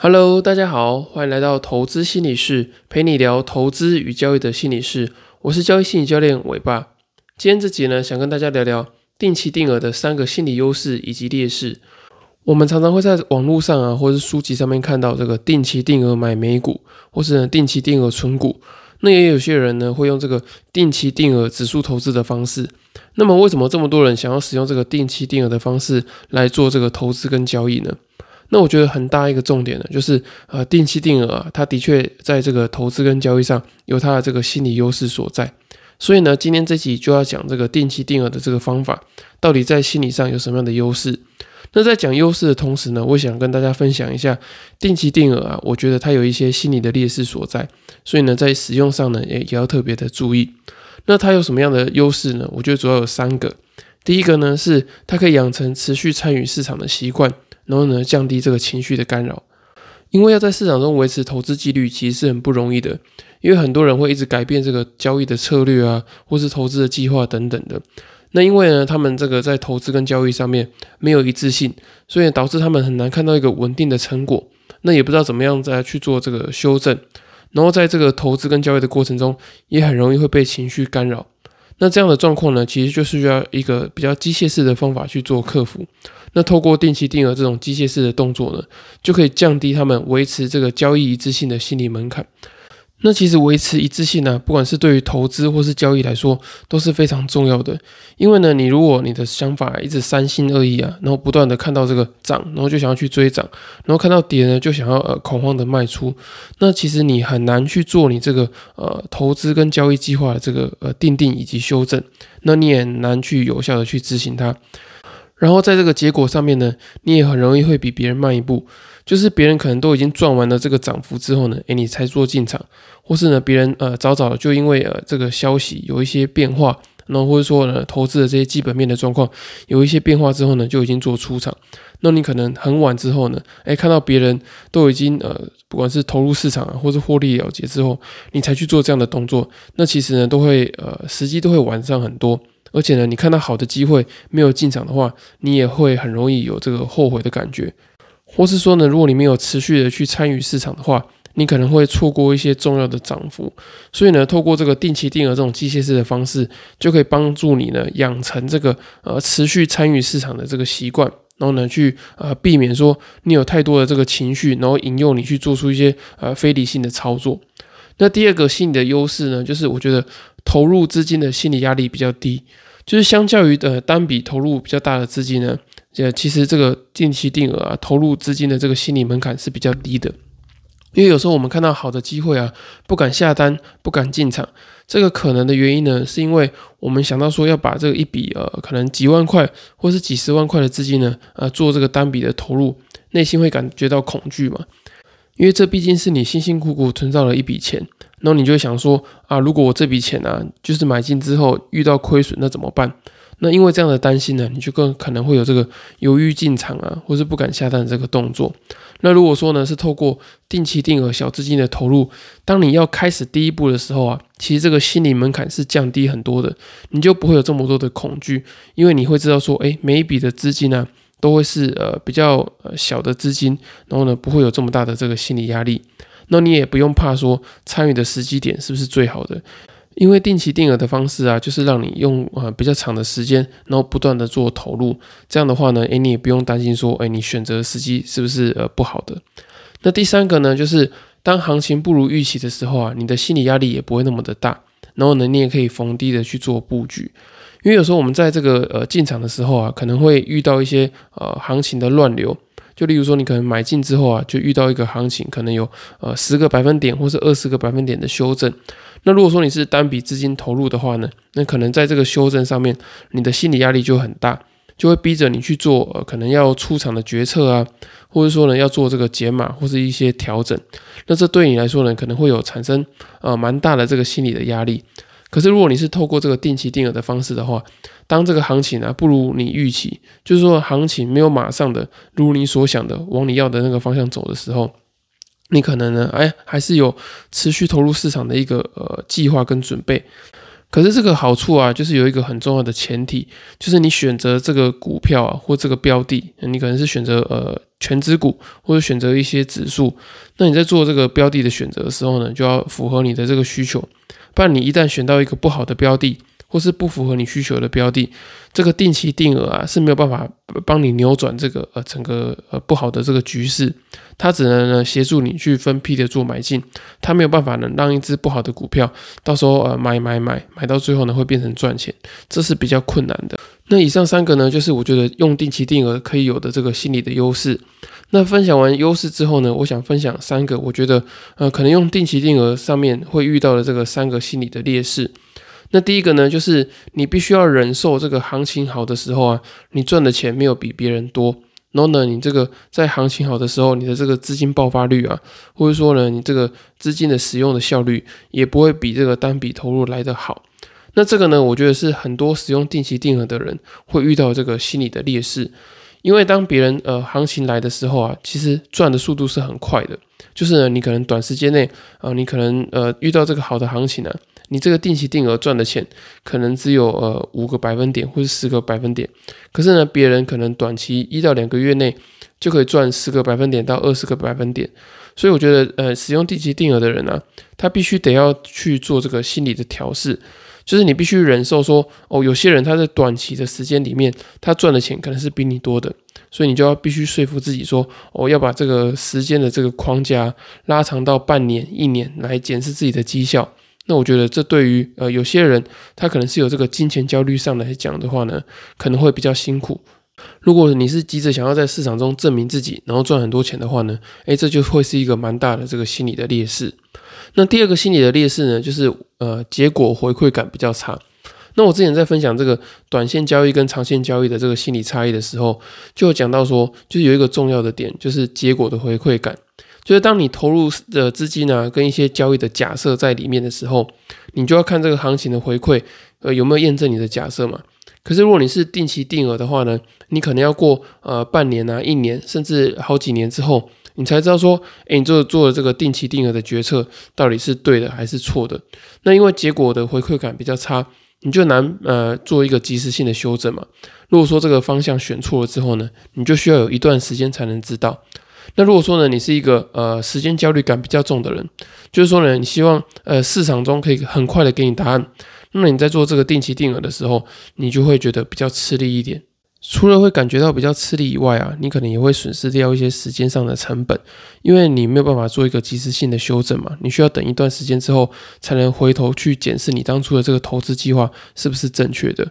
Hello，大家好，欢迎来到投资心理室，陪你聊投资与交易的心理室。我是交易心理教练伟爸。今天这集呢，想跟大家聊聊定期定额的三个心理优势以及劣势。我们常常会在网络上啊，或是书籍上面看到这个定期定额买美股，或是定期定额存股。那也有些人呢，会用这个定期定额指数投资的方式。那么，为什么这么多人想要使用这个定期定额的方式来做这个投资跟交易呢？那我觉得很大一个重点呢，就是呃定期定额啊，它的确在这个投资跟交易上有它的这个心理优势所在。所以呢，今天这集就要讲这个定期定额的这个方法，到底在心理上有什么样的优势？那在讲优势的同时呢，我想跟大家分享一下定期定额啊，我觉得它有一些心理的劣势所在。所以呢，在使用上呢，也也要特别的注意。那它有什么样的优势呢？我觉得主要有三个。第一个呢，是它可以养成持续参与市场的习惯。然后呢，降低这个情绪的干扰，因为要在市场中维持投资纪律，其实是很不容易的。因为很多人会一直改变这个交易的策略啊，或是投资的计划等等的。那因为呢，他们这个在投资跟交易上面没有一致性，所以导致他们很难看到一个稳定的成果。那也不知道怎么样再去做这个修正。然后在这个投资跟交易的过程中，也很容易会被情绪干扰。那这样的状况呢，其实就是需要一个比较机械式的方法去做克服。那透过定期定额这种机械式的动作呢，就可以降低他们维持这个交易一致性的心理门槛。那其实维持一致性呢，不管是对于投资或是交易来说，都是非常重要的。因为呢，你如果你的想法一直三心二意啊，然后不断的看到这个涨，然后就想要去追涨，然后看到跌呢，就想要呃恐慌的卖出，那其实你很难去做你这个呃投资跟交易计划的这个呃定定以及修正，那你也难去有效的去执行它。然后在这个结果上面呢，你也很容易会比别人慢一步，就是别人可能都已经赚完了这个涨幅之后呢，诶，你才做进场，或是呢，别人呃早早就因为呃这个消息有一些变化，然后或者说呢投资的这些基本面的状况有一些变化之后呢，就已经做出场，那你可能很晚之后呢，诶，看到别人都已经呃不管是投入市场啊，或是获利了结之后，你才去做这样的动作，那其实呢都会呃时机都会晚上很多。而且呢，你看到好的机会没有进场的话，你也会很容易有这个后悔的感觉，或是说呢，如果你没有持续的去参与市场的话，你可能会错过一些重要的涨幅。所以呢，透过这个定期定额这种机械式的方式，就可以帮助你呢养成这个呃持续参与市场的这个习惯，然后呢去呃避免说你有太多的这个情绪，然后引诱你去做出一些呃非理性的操作。那第二个心理的优势呢，就是我觉得。投入资金的心理压力比较低，就是相较于呃单笔投入比较大的资金呢，呃其实这个定期定额啊投入资金的这个心理门槛是比较低的，因为有时候我们看到好的机会啊，不敢下单，不敢进场，这个可能的原因呢，是因为我们想到说要把这一笔呃可能几万块或是几十万块的资金呢，呃做这个单笔的投入，内心会感觉到恐惧嘛，因为这毕竟是你辛辛苦苦存到了一笔钱。然后你就会想说啊，如果我这笔钱呢，就是买进之后遇到亏损，那怎么办？那因为这样的担心呢，你就更可能会有这个犹豫进场啊，或是不敢下单的这个动作。那如果说呢，是透过定期定额小资金的投入，当你要开始第一步的时候啊，其实这个心理门槛是降低很多的，你就不会有这么多的恐惧，因为你会知道说，诶，每一笔的资金呢，都会是呃比较呃小的资金，然后呢，不会有这么大的这个心理压力。那你也不用怕说参与的时机点是不是最好的，因为定期定额的方式啊，就是让你用呃比较长的时间，然后不断的做投入，这样的话呢，诶，你也不用担心说，诶，你选择时机是不是呃不好的。那第三个呢，就是当行情不如预期的时候啊，你的心理压力也不会那么的大，然后呢，你也可以逢低的去做布局，因为有时候我们在这个呃进场的时候啊，可能会遇到一些呃行情的乱流。就例如说，你可能买进之后啊，就遇到一个行情，可能有呃十个百分点或是二十个百分点的修正。那如果说你是单笔资金投入的话呢，那可能在这个修正上面，你的心理压力就很大，就会逼着你去做呃可能要出场的决策啊，或者说呢要做这个解码或是一些调整。那这对你来说呢，可能会有产生呃蛮大的这个心理的压力。可是如果你是透过这个定期定额的方式的话，当这个行情啊不如你预期，就是说行情没有马上的如你所想的往你要的那个方向走的时候，你可能呢，哎，还是有持续投入市场的一个呃计划跟准备。可是这个好处啊，就是有一个很重要的前提，就是你选择这个股票啊，或这个标的，你可能是选择呃全指股，或者选择一些指数。那你在做这个标的的选择的时候呢，就要符合你的这个需求，不然你一旦选到一个不好的标的，或是不符合你需求的标的，这个定期定额啊是没有办法帮你扭转这个呃整个呃不好的这个局势，它只能呢协助你去分批的做买进，它没有办法能让一只不好的股票到时候呃买买买买到最后呢会变成赚钱，这是比较困难的。那以上三个呢，就是我觉得用定期定额可以有的这个心理的优势。那分享完优势之后呢，我想分享三个我觉得呃可能用定期定额上面会遇到的这个三个心理的劣势。那第一个呢，就是你必须要忍受这个行情好的时候啊，你赚的钱没有比别人多。然后呢，你这个在行情好的时候，你的这个资金爆发率啊，或者说呢，你这个资金的使用的效率也不会比这个单笔投入来得好。那这个呢，我觉得是很多使用定期定额的人会遇到这个心理的劣势。因为当别人呃行情来的时候啊，其实赚的速度是很快的。就是呢，你可能短时间内啊，你可能呃遇到这个好的行情呢。你这个定期定额赚的钱可能只有呃五个百分点或者十个百分点，可是呢，别人可能短期一到两个月内就可以赚十个百分点到二十个百分点，所以我觉得呃使用定期定额的人呢，他必须得要去做这个心理的调试，就是你必须忍受说哦，有些人他在短期的时间里面他赚的钱可能是比你多的，所以你就要必须说服自己说哦，要把这个时间的这个框架拉长到半年一年来检视自己的绩效。那我觉得这对于呃有些人，他可能是有这个金钱焦虑上来讲的话呢，可能会比较辛苦。如果你是急着想要在市场中证明自己，然后赚很多钱的话呢，诶，这就会是一个蛮大的这个心理的劣势。那第二个心理的劣势呢，就是呃结果回馈感比较差。那我之前在分享这个短线交易跟长线交易的这个心理差异的时候，就讲到说，就是有一个重要的点，就是结果的回馈感。就是当你投入的资金呢，跟一些交易的假设在里面的时候，你就要看这个行情的回馈，呃，有没有验证你的假设嘛？可是如果你是定期定额的话呢，你可能要过呃半年啊、一年，甚至好几年之后，你才知道说，诶，你做做的这个定期定额的决策到底是对的还是错的？那因为结果的回馈感比较差，你就难呃做一个及时性的修正嘛。如果说这个方向选错了之后呢，你就需要有一段时间才能知道。那如果说呢，你是一个呃时间焦虑感比较重的人，就是说呢，你希望呃市场中可以很快的给你答案，那么你在做这个定期定额的时候，你就会觉得比较吃力一点。除了会感觉到比较吃力以外啊，你可能也会损失掉一些时间上的成本，因为你没有办法做一个及时性的修正嘛，你需要等一段时间之后才能回头去检视你当初的这个投资计划是不是正确的。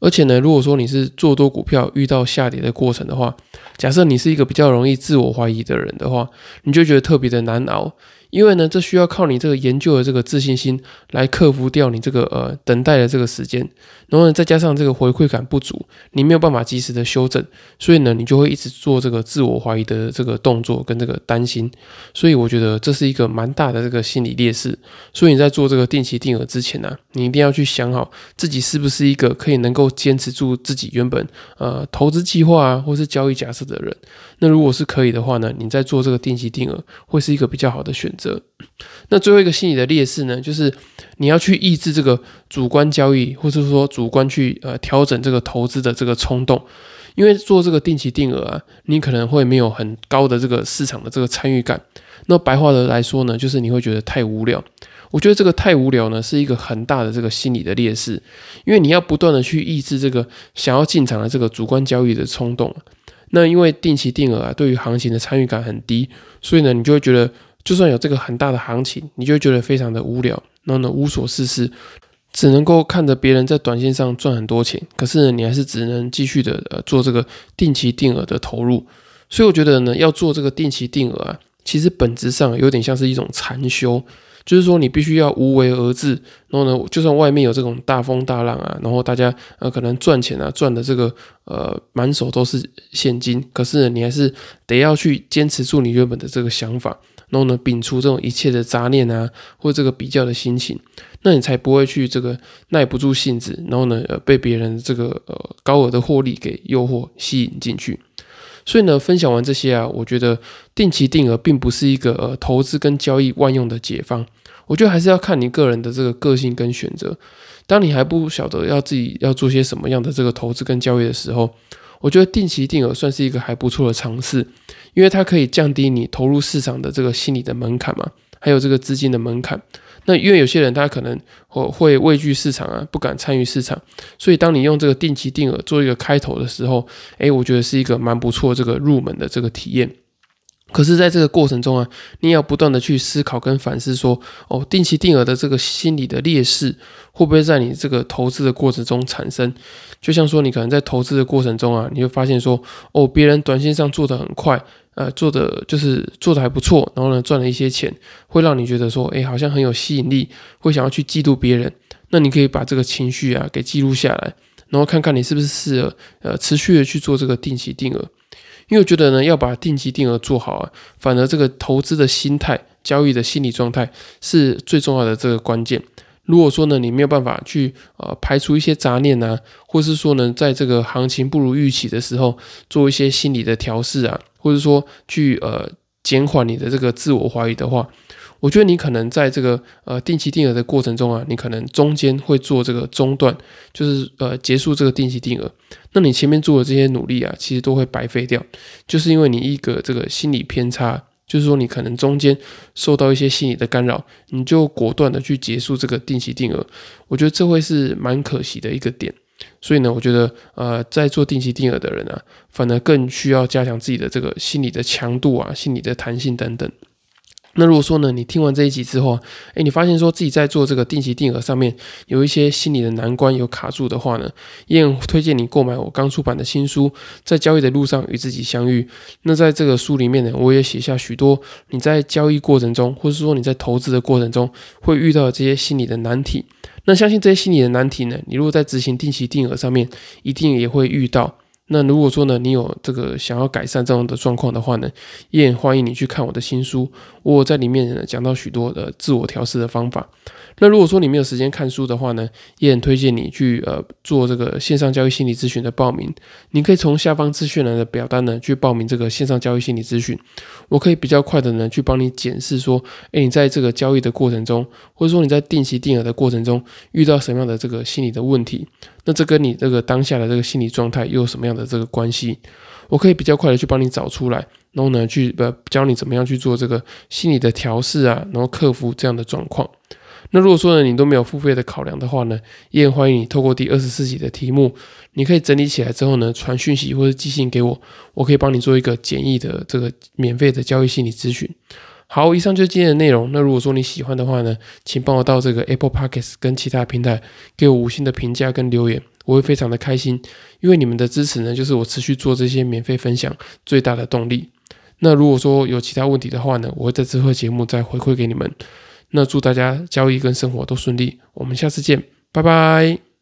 而且呢，如果说你是做多股票遇到下跌的过程的话，假设你是一个比较容易自我怀疑的人的话，你就觉得特别的难熬。因为呢，这需要靠你这个研究的这个自信心来克服掉你这个呃等待的这个时间，然后呢，再加上这个回馈感不足，你没有办法及时的修正，所以呢，你就会一直做这个自我怀疑的这个动作跟这个担心。所以我觉得这是一个蛮大的这个心理劣势。所以你在做这个定期定额之前呢，你一定要去想好自己是不是一个可以能够坚持住自己原本呃投资计划啊，或是交易假设的人。那如果是可以的话呢，你在做这个定期定额会是一个比较好的选择。那最后一个心理的劣势呢，就是你要去抑制这个主观交易，或者说主观去呃调整这个投资的这个冲动，因为做这个定期定额啊，你可能会没有很高的这个市场的这个参与感。那白话的来说呢，就是你会觉得太无聊。我觉得这个太无聊呢，是一个很大的这个心理的劣势，因为你要不断的去抑制这个想要进场的这个主观交易的冲动。那因为定期定额啊，对于行情的参与感很低，所以呢，你就会觉得。就算有这个很大的行情，你就觉得非常的无聊，然后呢无所事事，只能够看着别人在短线上赚很多钱，可是你还是只能继续的呃做这个定期定额的投入。所以我觉得呢要做这个定期定额啊，其实本质上有点像是一种禅修，就是说你必须要无为而治，然后呢就算外面有这种大风大浪啊，然后大家呃可能赚钱啊赚的这个呃满手都是现金，可是你还是得要去坚持住你原本的这个想法。然后呢，摒除这种一切的杂念啊，或这个比较的心情，那你才不会去这个耐不住性子，然后呢，呃，被别人这个呃高额的获利给诱惑吸引进去。所以呢，分享完这些啊，我觉得定期定额并不是一个呃投资跟交易万用的解方。我觉得还是要看你个人的这个个性跟选择。当你还不晓得要自己要做些什么样的这个投资跟交易的时候，我觉得定期定额算是一个还不错的尝试，因为它可以降低你投入市场的这个心理的门槛嘛，还有这个资金的门槛。那因为有些人他可能会会畏惧市场啊，不敢参与市场，所以当你用这个定期定额做一个开头的时候，诶，我觉得是一个蛮不错这个入门的这个体验。可是，在这个过程中啊，你要不断的去思考跟反思，说哦，定期定额的这个心理的劣势会不会在你这个投资的过程中产生？就像说，你可能在投资的过程中啊，你会发现说，哦，别人短线上做的很快，呃，做的就是做的还不错，然后呢，赚了一些钱，会让你觉得说，哎，好像很有吸引力，会想要去嫉妒别人。那你可以把这个情绪啊给记录下来，然后看看你是不是适合呃持续的去做这个定期定额。因为我觉得呢，要把定期定额做好啊，反而这个投资的心态、交易的心理状态是最重要的这个关键。如果说呢，你没有办法去呃排除一些杂念啊，或是说呢，在这个行情不如预期的时候，做一些心理的调试啊，或者说去呃减缓你的这个自我怀疑的话。我觉得你可能在这个呃定期定额的过程中啊，你可能中间会做这个中断，就是呃结束这个定期定额。那你前面做的这些努力啊，其实都会白费掉，就是因为你一个这个心理偏差，就是说你可能中间受到一些心理的干扰，你就果断的去结束这个定期定额。我觉得这会是蛮可惜的一个点。所以呢，我觉得呃在做定期定额的人啊，反而更需要加强自己的这个心理的强度啊、心理的弹性等等。那如果说呢，你听完这一集之后，哎，你发现说自己在做这个定期定额上面有一些心理的难关有卡住的话呢，也很推荐你购买我刚出版的新书《在交易的路上与自己相遇》。那在这个书里面呢，我也写下许多你在交易过程中，或者说你在投资的过程中会遇到的这些心理的难题。那相信这些心理的难题呢，你如果在执行定期定额上面，一定也会遇到。那如果说呢，你有这个想要改善这样的状况的话呢，也很欢迎你去看我的新书，我在里面呢讲到许多的自我调试的方法。那如果说你没有时间看书的话呢，也很推荐你去呃做这个线上交易心理咨询的报名。你可以从下方资讯栏的表单呢去报名这个线上交易心理咨询，我可以比较快的呢去帮你检视说，哎，你在这个交易的过程中，或者说你在定期定额的过程中遇到什么样的这个心理的问题，那这跟你这个当下的这个心理状态又有什么样的这个关系？我可以比较快的去帮你找出来，然后呢去呃教你怎么样去做这个心理的调试啊，然后克服这样的状况。那如果说呢，你都没有付费的考量的话呢，也很欢迎你透过第二十四集的题目，你可以整理起来之后呢，传讯息或者寄信给我，我可以帮你做一个简易的这个免费的交易心理咨询。好，以上就是今天的内容。那如果说你喜欢的话呢，请帮我到这个 Apple Podcast 跟其他平台给我五星的评价跟留言，我会非常的开心，因为你们的支持呢，就是我持续做这些免费分享最大的动力。那如果说有其他问题的话呢，我会在之后节目再回馈给你们。那祝大家交易跟生活都顺利，我们下次见，拜拜。